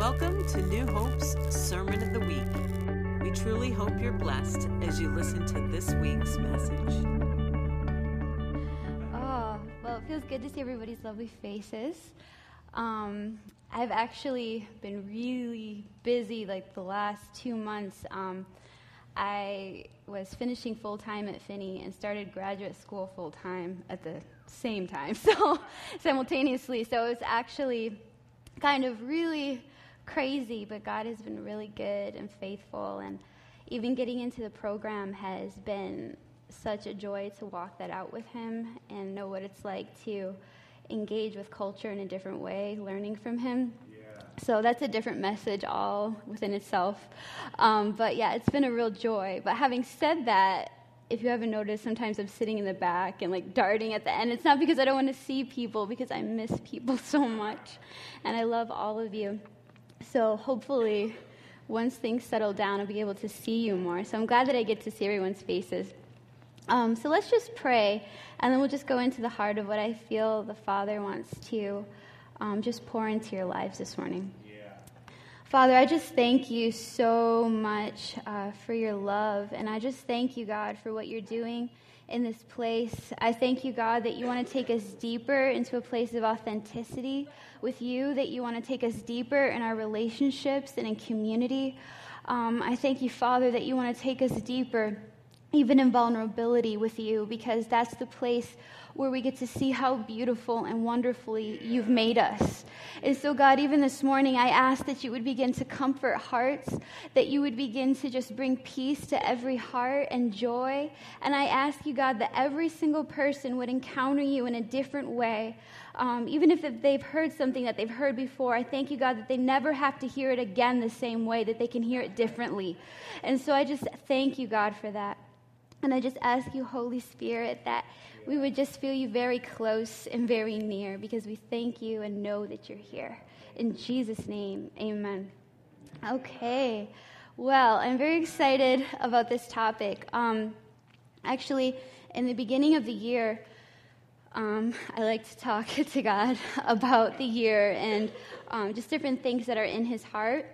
Welcome to New Hope's Sermon of the Week. We truly hope you're blessed as you listen to this week's message. Oh, well, it feels good to see everybody's lovely faces. Um, I've actually been really busy like the last two months. Um, I was finishing full time at Finney and started graduate school full time at the same time, so simultaneously. So it was actually kind of really crazy, but God has been really good and faithful. And even getting into the program has been such a joy to walk that out with Him and know what it's like to engage with culture in a different way, learning from Him. So that's a different message all within itself. Um, but yeah, it's been a real joy. But having said that, if you haven't noticed, sometimes I'm sitting in the back and like darting at the end. It's not because I don't want to see people, because I miss people so much. And I love all of you. So hopefully, once things settle down, I'll be able to see you more. So I'm glad that I get to see everyone's faces. Um, so let's just pray, and then we'll just go into the heart of what I feel the Father wants to um, just pour into your lives this morning. Father, I just thank you so much uh, for your love. And I just thank you, God, for what you're doing in this place. I thank you, God, that you want to take us deeper into a place of authenticity with you, that you want to take us deeper in our relationships and in community. Um, I thank you, Father, that you want to take us deeper, even in vulnerability with you, because that's the place where we get to see how beautiful and wonderfully you've made us. And so, God, even this morning, I ask that you would begin to comfort hearts, that you would begin to just bring peace to every heart and joy. And I ask you, God, that every single person would encounter you in a different way. Um, even if they've heard something that they've heard before, I thank you, God, that they never have to hear it again the same way, that they can hear it differently. And so I just thank you, God, for that. And I just ask you, Holy Spirit, that we would just feel you very close and very near because we thank you and know that you're here. In Jesus' name, amen. Okay. Well, I'm very excited about this topic. Um, actually, in the beginning of the year, um, I like to talk to God about the year and um, just different things that are in His heart.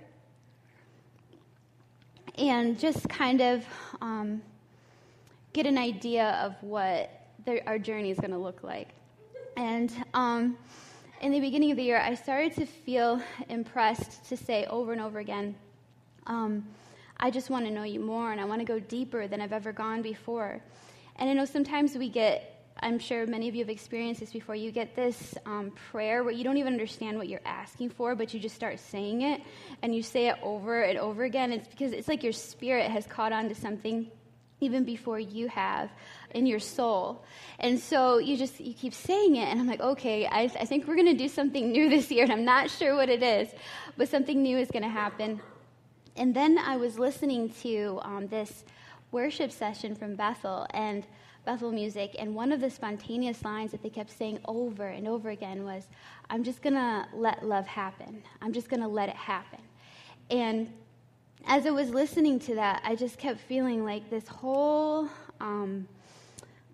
And just kind of um, get an idea of what the, our journey is going to look like. And um, in the beginning of the year, I started to feel impressed to say over and over again, um, I just want to know you more and I want to go deeper than I've ever gone before. And I know sometimes we get, I'm sure many of you have experienced this before, you get this um, prayer where you don't even understand what you're asking for, but you just start saying it and you say it over and over again. It's because it's like your spirit has caught on to something even before you have in your soul. And so you just you keep saying it and i'm like okay i, I think we're going to do something new this year and i'm not sure what it is but something new is going to happen. And then i was listening to um, this worship session from bethel and bethel music and one of the spontaneous lines that they kept saying over and over again was i'm just going to let love happen. I'm just going to let it happen. And as I was listening to that, I just kept feeling like this whole um,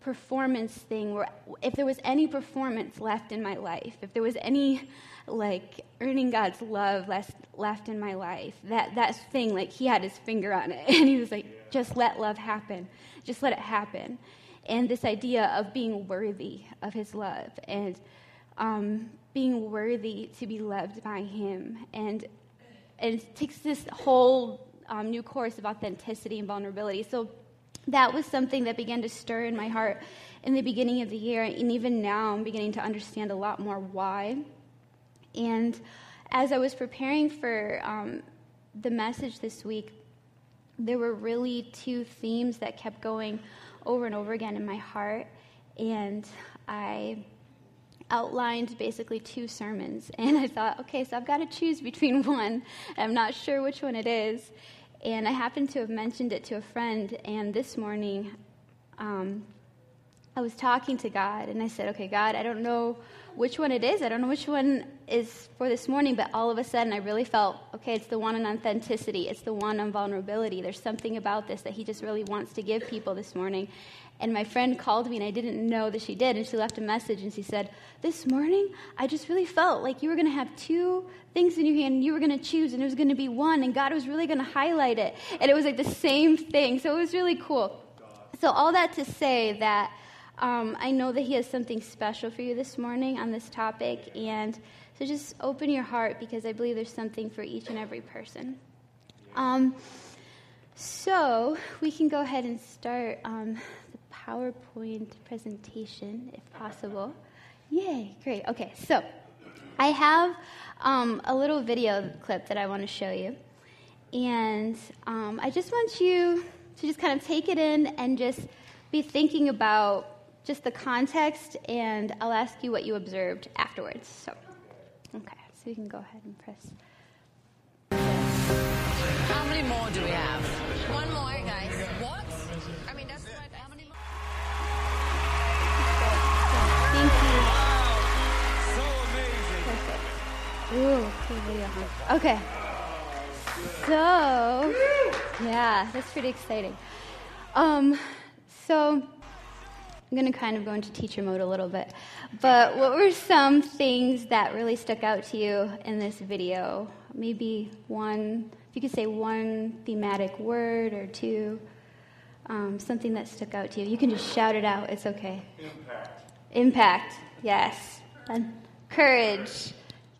performance thing where if there was any performance left in my life, if there was any like earning God's love left, left in my life, that, that thing, like he had his finger on it and he was like, just let love happen. Just let it happen. And this idea of being worthy of his love and um, being worthy to be loved by him and and it takes this whole um, new course of authenticity and vulnerability. So that was something that began to stir in my heart in the beginning of the year, and even now I'm beginning to understand a lot more why. And as I was preparing for um, the message this week, there were really two themes that kept going over and over again in my heart, and I outlined basically two sermons. And I thought, okay, so I've got to choose between one. I'm not sure which one it is. And I happened to have mentioned it to a friend, and this morning um, I was talking to God, and I said, okay, God, I don't know which one it is. I don't know which one is for this morning, but all of a sudden I really felt, okay, it's the one on authenticity, it's the one on vulnerability. There's something about this that he just really wants to give people this morning. And my friend called me, and I didn't know that she did, and she left a message, and she said, This morning, I just really felt like you were going to have two things in your hand, and you were going to choose, and it was going to be one, and God was really going to highlight it. And it was like the same thing. So it was really cool. So, all that to say that um, I know that He has something special for you this morning on this topic, and so just open your heart because I believe there's something for each and every person. Um, so, we can go ahead and start. Um, the PowerPoint presentation, if possible. Yay, great. Okay, so I have um, a little video clip that I want to show you. And um, I just want you to just kind of take it in and just be thinking about just the context, and I'll ask you what you observed afterwards. So, okay, so you can go ahead and press. How many more do we have? One more, guys. What? I mean, that's what. How many more? Thank you. So amazing. Perfect. Ooh, cool video, huh? Okay. So, yeah, that's pretty exciting. Um, so, I'm going to kind of go into teacher mode a little bit. But what were some things that really stuck out to you in this video? Maybe one, if you could say one thematic word or two, um, something that stuck out to you. You can just shout it out, it's okay. Impact. Impact, yes. And courage,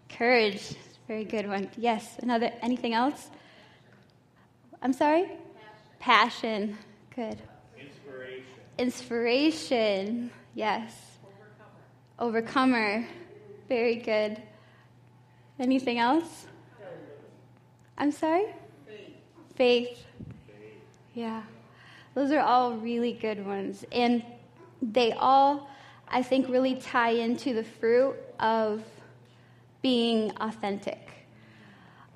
courage, very good one. Yes, another, anything else? I'm sorry? Passion, good. Inspiration. Yes. Overcomer, very good. Anything else? I'm sorry? Faith. Yeah. Those are all really good ones. And they all, I think, really tie into the fruit of being authentic.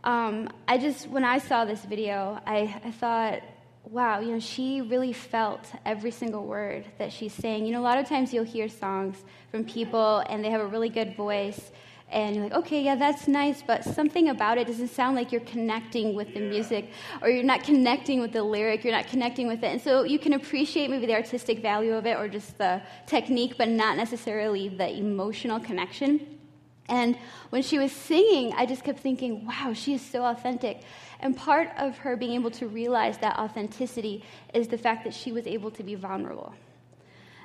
Um, I just, when I saw this video, I, I thought, wow, you know, she really felt every single word that she's saying. You know, a lot of times you'll hear songs from people and they have a really good voice, and you're like, okay, yeah, that's nice, but something about it doesn't sound like you're connecting with the music, or you're not connecting with the lyric, you're not connecting with it. And so you can appreciate maybe the artistic value of it or just the technique, but not necessarily the emotional connection. And when she was singing, I just kept thinking, wow, she is so authentic. And part of her being able to realize that authenticity is the fact that she was able to be vulnerable.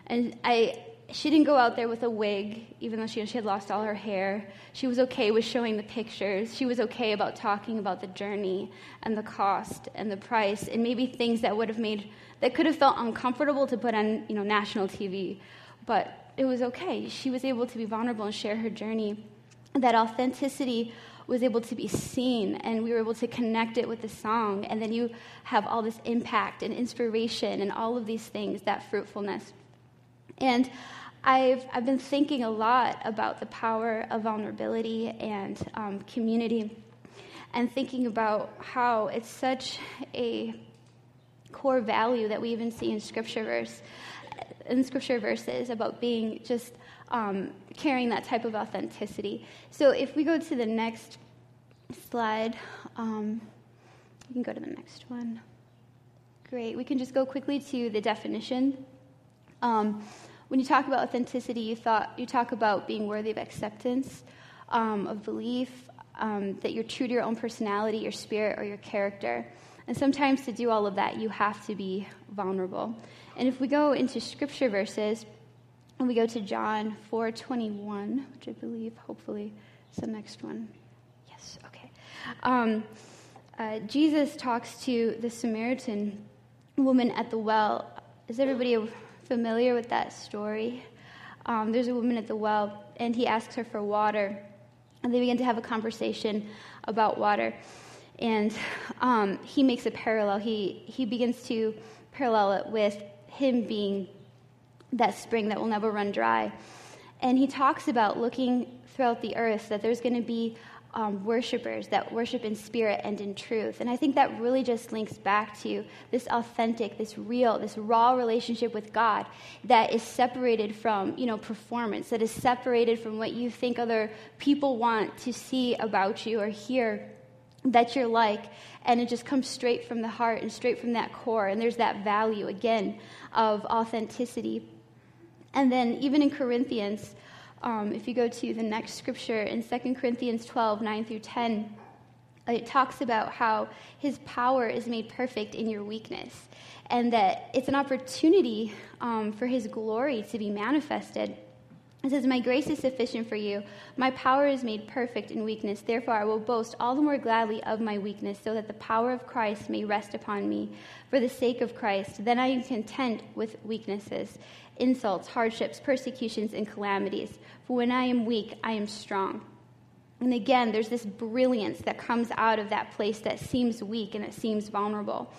And I, she didn't go out there with a wig, even though she, she had lost all her hair. She was okay with showing the pictures. She was okay about talking about the journey and the cost and the price and maybe things that would have made, that could have felt uncomfortable to put on, you know, national TV. But it was okay. She was able to be vulnerable and share her journey. That authenticity was able to be seen, and we were able to connect it with the song. And then you have all this impact and inspiration and all of these things, that fruitfulness. And I've, I've been thinking a lot about the power of vulnerability and um, community, and thinking about how it's such a core value that we even see in scripture verse in scripture verses about being just um, carrying that type of authenticity. So if we go to the next slide, um, you can go to the next one. Great. We can just go quickly to the definition. Um, when you talk about authenticity, you thought you talk about being worthy of acceptance, um, of belief, um, that you're true to your own personality, your spirit, or your character. And sometimes to do all of that, you have to be vulnerable. And if we go into scripture verses, and we go to John 4:21, which I believe, hopefully, is the next one. Yes, okay. Um, uh, Jesus talks to the Samaritan woman at the well. Is everybody familiar with that story? Um, there's a woman at the well, and he asks her for water, and they begin to have a conversation about water. And um, he makes a parallel. He he begins to parallel it with him being that spring that will never run dry. And he talks about looking throughout the earth that there's going to be um, worshipers that worship in spirit and in truth. And I think that really just links back to this authentic, this real, this raw relationship with God that is separated from, you know, performance, that is separated from what you think other people want to see about you or hear that you're like. And it just comes straight from the heart and straight from that core. And there's that value, again, of authenticity. And then even in Corinthians, um, if you go to the next scripture in 2 Corinthians 12, 9 through 10, it talks about how his power is made perfect in your weakness and that it's an opportunity um, for his glory to be manifested. It says, My grace is sufficient for you. My power is made perfect in weakness. Therefore, I will boast all the more gladly of my weakness, so that the power of Christ may rest upon me. For the sake of Christ, then I am content with weaknesses, insults, hardships, persecutions, and calamities. For when I am weak, I am strong. And again, there's this brilliance that comes out of that place that seems weak and it seems vulnerable.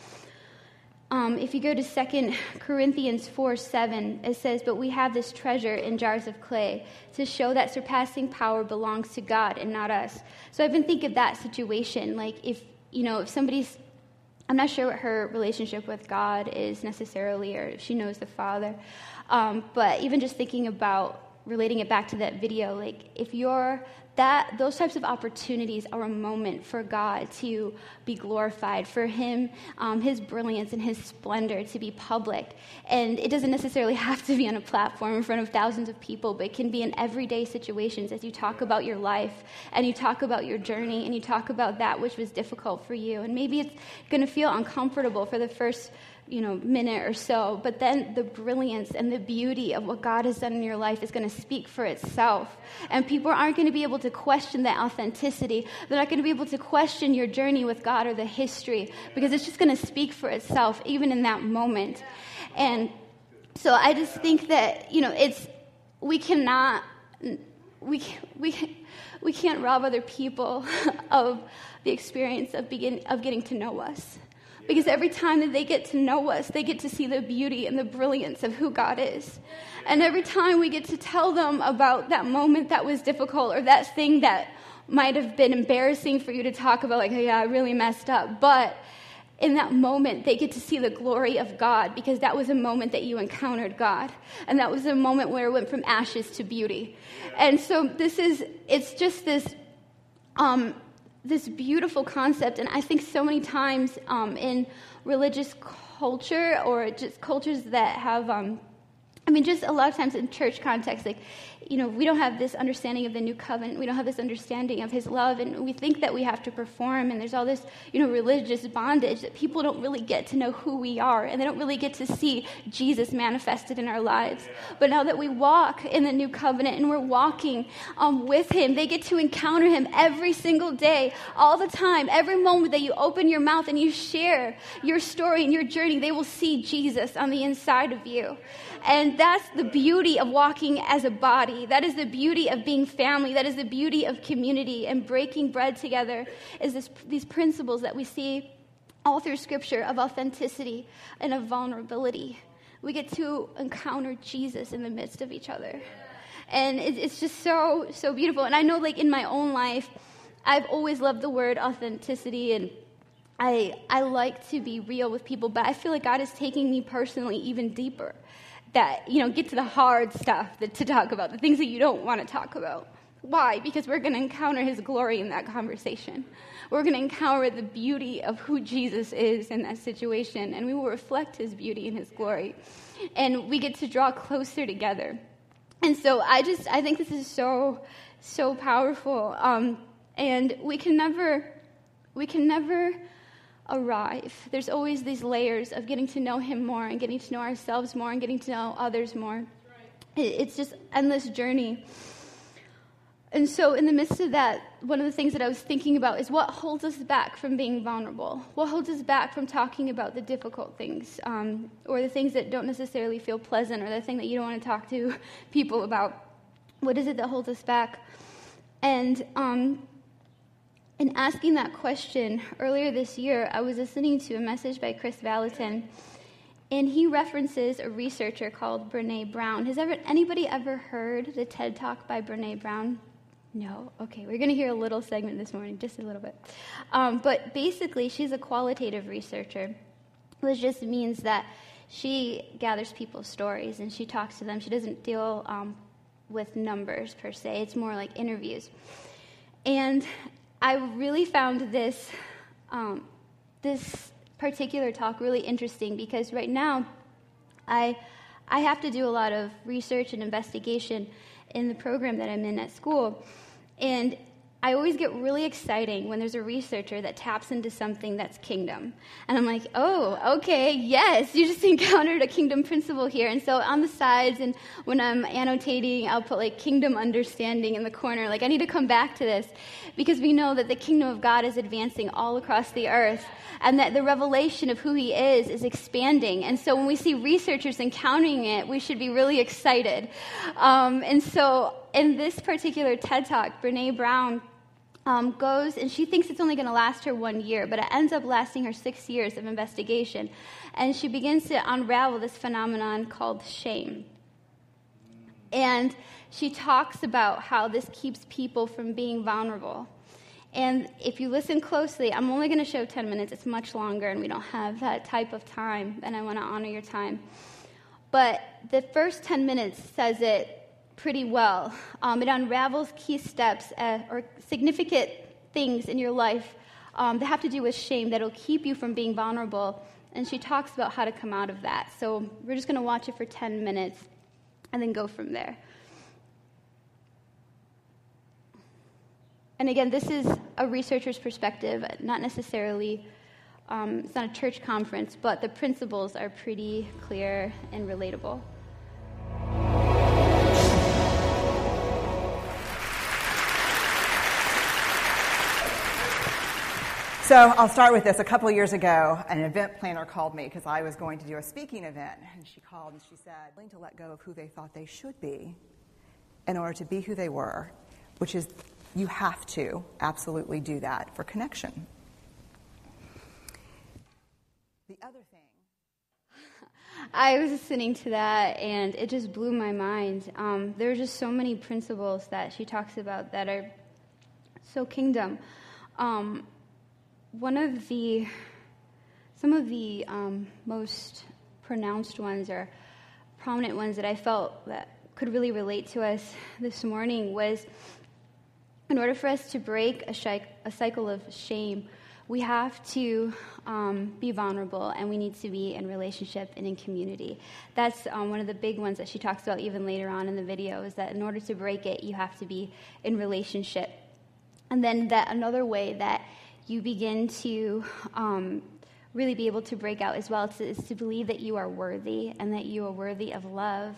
Um, if you go to 2 Corinthians 4 7, it says, But we have this treasure in jars of clay to show that surpassing power belongs to God and not us. So I've been thinking of that situation. Like, if, you know, if somebody's, I'm not sure what her relationship with God is necessarily, or if she knows the Father, um, but even just thinking about relating it back to that video, like, if you're that those types of opportunities are a moment for God to be glorified, for Him, um, His brilliance and His splendor to be public. And it doesn't necessarily have to be on a platform in front of thousands of people, but it can be in everyday situations as you talk about your life and you talk about your journey and you talk about that which was difficult for you. And maybe it's going to feel uncomfortable for the first you know, minute or so, but then the brilliance and the beauty of what God has done in your life is going to speak for itself. And people aren't going to be able to question that authenticity. They're not going to be able to question your journey with God or the history because it's just going to speak for itself, even in that moment. And so I just think that, you know, it's, we cannot, we, we, we can't rob other people of the experience of, begin, of getting to know us. Because every time that they get to know us, they get to see the beauty and the brilliance of who God is. And every time we get to tell them about that moment that was difficult or that thing that might have been embarrassing for you to talk about, like, oh, yeah, I really messed up. But in that moment, they get to see the glory of God because that was a moment that you encountered God. And that was a moment where it went from ashes to beauty. And so this is, it's just this um, this beautiful concept. And I think so many times um, in religious culture or just cultures that have, um, I mean, just a lot of times in church context, like you know, we don't have this understanding of the new covenant. We don't have this understanding of his love. And we think that we have to perform. And there's all this, you know, religious bondage that people don't really get to know who we are. And they don't really get to see Jesus manifested in our lives. But now that we walk in the new covenant and we're walking um, with him, they get to encounter him every single day, all the time. Every moment that you open your mouth and you share your story and your journey, they will see Jesus on the inside of you. And that's the beauty of walking as a body. That is the beauty of being family. That is the beauty of community and breaking bread together is this, these principles that we see all through scripture of authenticity and of vulnerability. We get to encounter Jesus in the midst of each other. And it's just so, so beautiful. And I know, like, in my own life, I've always loved the word authenticity and I, I like to be real with people, but I feel like God is taking me personally even deeper that, you know, get to the hard stuff that, to talk about, the things that you don't want to talk about. Why? Because we're going to encounter his glory in that conversation. We're going to encounter the beauty of who Jesus is in that situation, and we will reflect his beauty and his glory. And we get to draw closer together. And so I just, I think this is so, so powerful. Um, and we can never, we can never arrive. There's always these layers of getting to know Him more and getting to know ourselves more and getting to know others more. It's just endless journey. And so, in the midst of that, one of the things that I was thinking about is what holds us back from being vulnerable? What holds us back from talking about the difficult things um, or the things that don't necessarily feel pleasant or the thing that you don't want to talk to people about? What is it that holds us back? And um, in asking that question earlier this year, I was listening to a message by Kris Vallotton, and he references a researcher called Brene Brown. Has ever anybody ever heard the TED Talk by Brene Brown? No. Okay, we're going to hear a little segment this morning, just a little bit. Um, but basically, she's a qualitative researcher, which just means that she gathers people's stories and she talks to them. She doesn't deal um, with numbers per se, it's more like interviews. And I really found this, um, this particular talk really interesting because right now I, I have to do a lot of research and investigation in the program that I'm in at school. And I always get really exciting when there's a researcher that taps into something that's kingdom. And I'm like, oh, okay, yes, you just encountered a kingdom principle here. And so on the sides and when I'm annotating, I'll put like kingdom understanding in the corner. Like, I need to come back to this because we know that the kingdom of God is advancing all across the earth and that the revelation of who he is is expanding. And so when we see researchers encountering it, we should be really excited. Um, and so in this particular TED Talk, Brene Brown um, goes and she thinks it's only going to last her one year, but it ends up lasting her six years of investigation. And she begins to unravel this phenomenon called shame. And she talks about how this keeps people from being vulnerable. And if you listen closely, I'm only going to show 10 minutes. It's much longer, and we don't have that type of time, and I want to honor your time. But the first 10 minutes says it pretty well. Um, it unravels key steps uh, or significant things in your life um, that have to do with shame that'll keep you from being vulnerable. And she talks about how to come out of that. So we're just going to watch it for 10 minutes and then go from there. And again, this is a researcher's perspective, not necessarily, um, it's not a church conference, but the principles are pretty clear and relatable. So I'll start with this. A couple years ago, an event planner called me because I was going to do a speaking event. And she called and she said, willing to let go of who they thought they should be in order to be who they were, which is you have to absolutely do that for connection. The other thing. I was listening to that and it just blew my mind. Um, there are just so many principles that she talks about that are so kingdom. Um, one of the some of the um, most pronounced ones or prominent ones that I felt that could really relate to us this morning was in order for us to break a, a cycle of shame, we have to um, be vulnerable and we need to be in relationship and in community. That's um, one of the big ones that she talks about even later on in the video is that in order to break it, you have to be in relationship. And then that another way that you begin to um, really be able to break out as well is to believe that you are worthy and that you are worthy of love.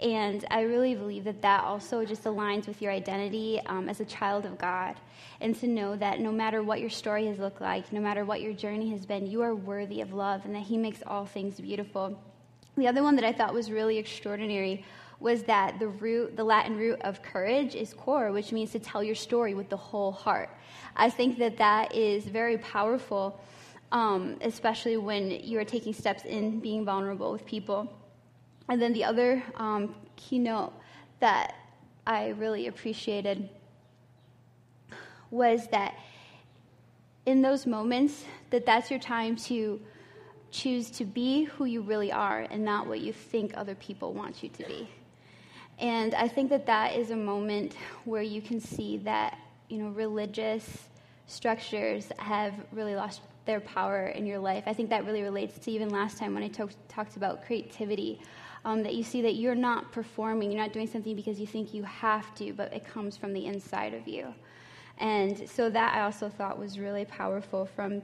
And I really believe that that also just aligns with your identity um, as a child of God. And to know that no matter what your story has looked like, no matter what your journey has been, you are worthy of love and that He makes all things beautiful. The other one that I thought was really extraordinary was that the root, the Latin root of courage is cor, which means to tell your story with the whole heart. I think that that is very powerful, um, especially when you are taking steps in being vulnerable with people. And then the other um, keynote that I really appreciated was that in those moments that that's your time to choose to be who you really are and not what you think other people want you to be and i think that that is a moment where you can see that you know religious structures have really lost their power in your life i think that really relates to even last time when i talk, talked about creativity um, that you see that you're not performing, you're not doing something because you think you have to, but it comes from the inside of you. And so that I also thought was really powerful from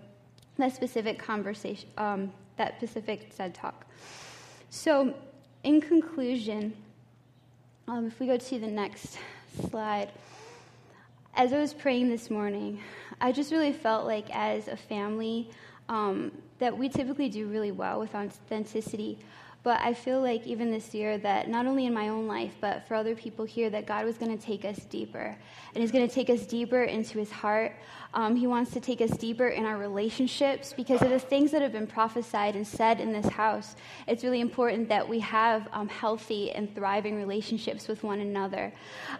that specific conversation, um, that specific TED talk. So, in conclusion, um, if we go to the next slide, as I was praying this morning, I just really felt like as a family um, that we typically do really well with authenticity, But I feel like even this year that not only in my own life, but for other people here, that God was going to take us deeper. And He's going to take us deeper into His heart. Um, he wants to take us deeper in our relationships because of the things that have been prophesied and said in this house. It's really important that we have um, healthy and thriving relationships with one another.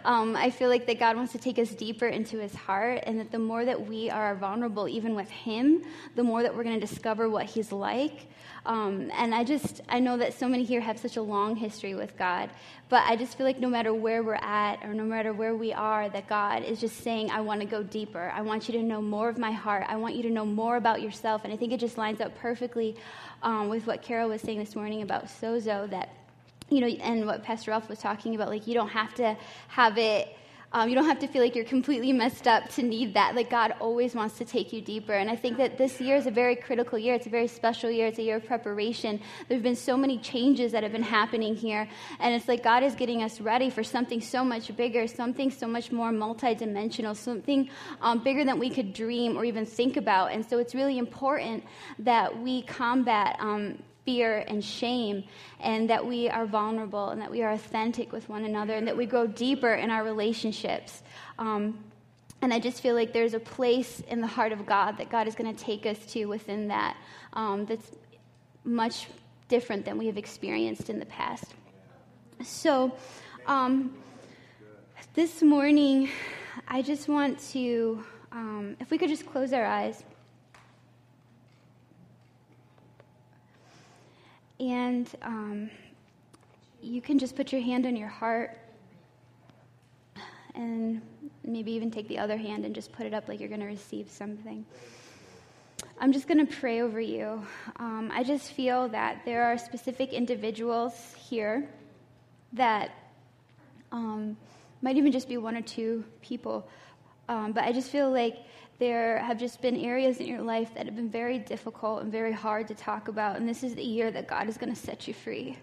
Um, I feel like that God wants to take us deeper into His heart, and that the more that we are vulnerable, even with Him, the more that we're going to discover what He's like. Um, and I just, I know that so many here have such a long history with God, but I just feel like no matter where we're at or no matter where we are, that God is just saying, I want to go deeper. I want you to know more of my heart. I want you to know more about yourself. And I think it just lines up perfectly um, with what Carol was saying this morning about Sozo that, you know, and what Pastor Ralph was talking about. Like, you don't have to have it um, you don't have to feel like you're completely messed up to need that. Like God always wants to take you deeper. And I think that this year is a very critical year. It's a very special year. It's a year of preparation. There have been so many changes that have been happening here. And it's like God is getting us ready for something so much bigger, something so much more multidimensional, something um, bigger than we could dream or even think about. And so it's really important that we combat um, fear and shame, and that we are vulnerable and that we are authentic with one another, and that we grow deeper in our relationships. Um, and I just feel like there's a place in the heart of God that God is going to take us to within that um, that's much different than we have experienced in the past. So, um, this morning, I just want to, um, if we could just close our eyes. And um, you can just put your hand on your heart and maybe even take the other hand and just put it up like you're going to receive something. I'm just going to pray over you. Um, I just feel that there are specific individuals here that um, might even just be one or two people, um, but I just feel like there have just been areas in your life that have been very difficult and very hard to talk about. And this is the year that God is going to set you free.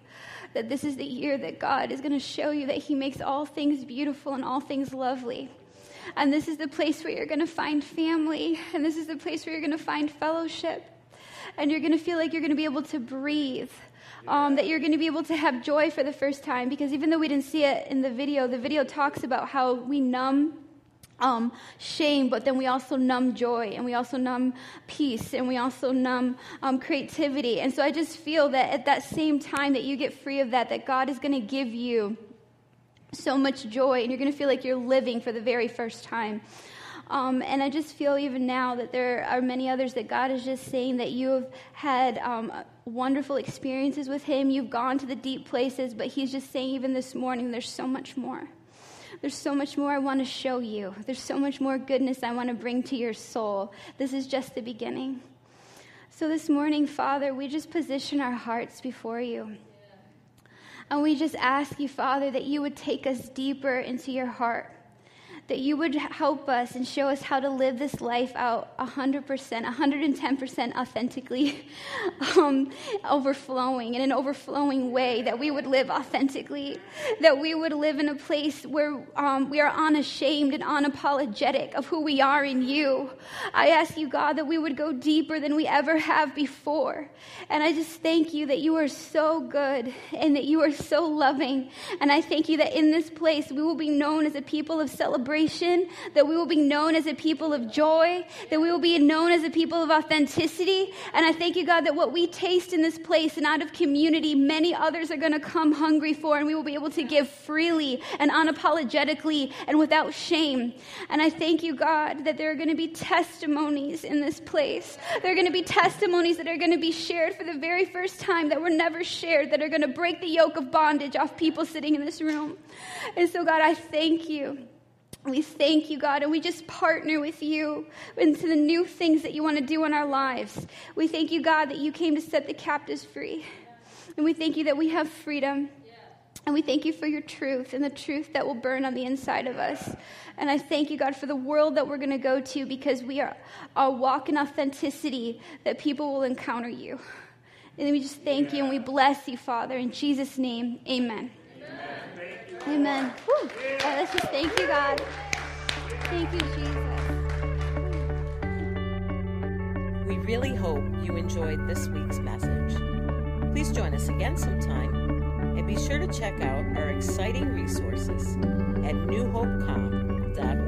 That this is the year that God is going to show you that He makes all things beautiful and all things lovely. And this is the place where you're going to find family. And this is the place where you're going to find fellowship. And you're going to feel like you're going to be able to breathe. Um, that you're going to be able to have joy for the first time. Because even though we didn't see it in the video, the video talks about how we numb um, shame, but then we also numb joy and we also numb peace and we also numb um, creativity. And so I just feel that at that same time that you get free of that, that God is going to give you so much joy and you're going to feel like you're living for the very first time. Um, and I just feel even now that there are many others that God is just saying that you have had um, wonderful experiences with Him. You've gone to the deep places, but He's just saying, even this morning, there's so much more. There's so much more I want to show you. There's so much more goodness I want to bring to your soul. This is just the beginning. So, this morning, Father, we just position our hearts before you. And we just ask you, Father, that you would take us deeper into your heart that you would help us and show us how to live this life out 100%, 110% authentically, um, overflowing in an overflowing way, that we would live authentically, that we would live in a place where um, we are unashamed and unapologetic of who we are in you. I ask you, God, that we would go deeper than we ever have before. And I just thank you that you are so good and that you are so loving. And I thank you that in this place we will be known as a people of celebration that we will be known as a people of joy, that we will be known as a people of authenticity. And I thank you, God, that what we taste in this place and out of community, many others are going to come hungry for, and we will be able to give freely and unapologetically and without shame. And I thank you, God, that there are going to be testimonies in this place. There are going to be testimonies that are going to be shared for the very first time that were never shared, that are going to break the yoke of bondage off people sitting in this room. And so, God, I thank you. We thank you, God, and we just partner with you into the new things that you want to do in our lives. We thank you, God, that you came to set the captives free. And we thank you that we have freedom. And we thank you for your truth and the truth that will burn on the inside of us. And I thank you, God, for the world that we're going to go to because we are, are walk in authenticity that people will encounter you. And we just thank you and we bless you, Father. In Jesus' name, amen. Amen. Right, oh, let's just thank you, God. Thank you, Jesus. We really hope you enjoyed this week's message. Please join us again sometime and be sure to check out our exciting resources at newhopecom.org.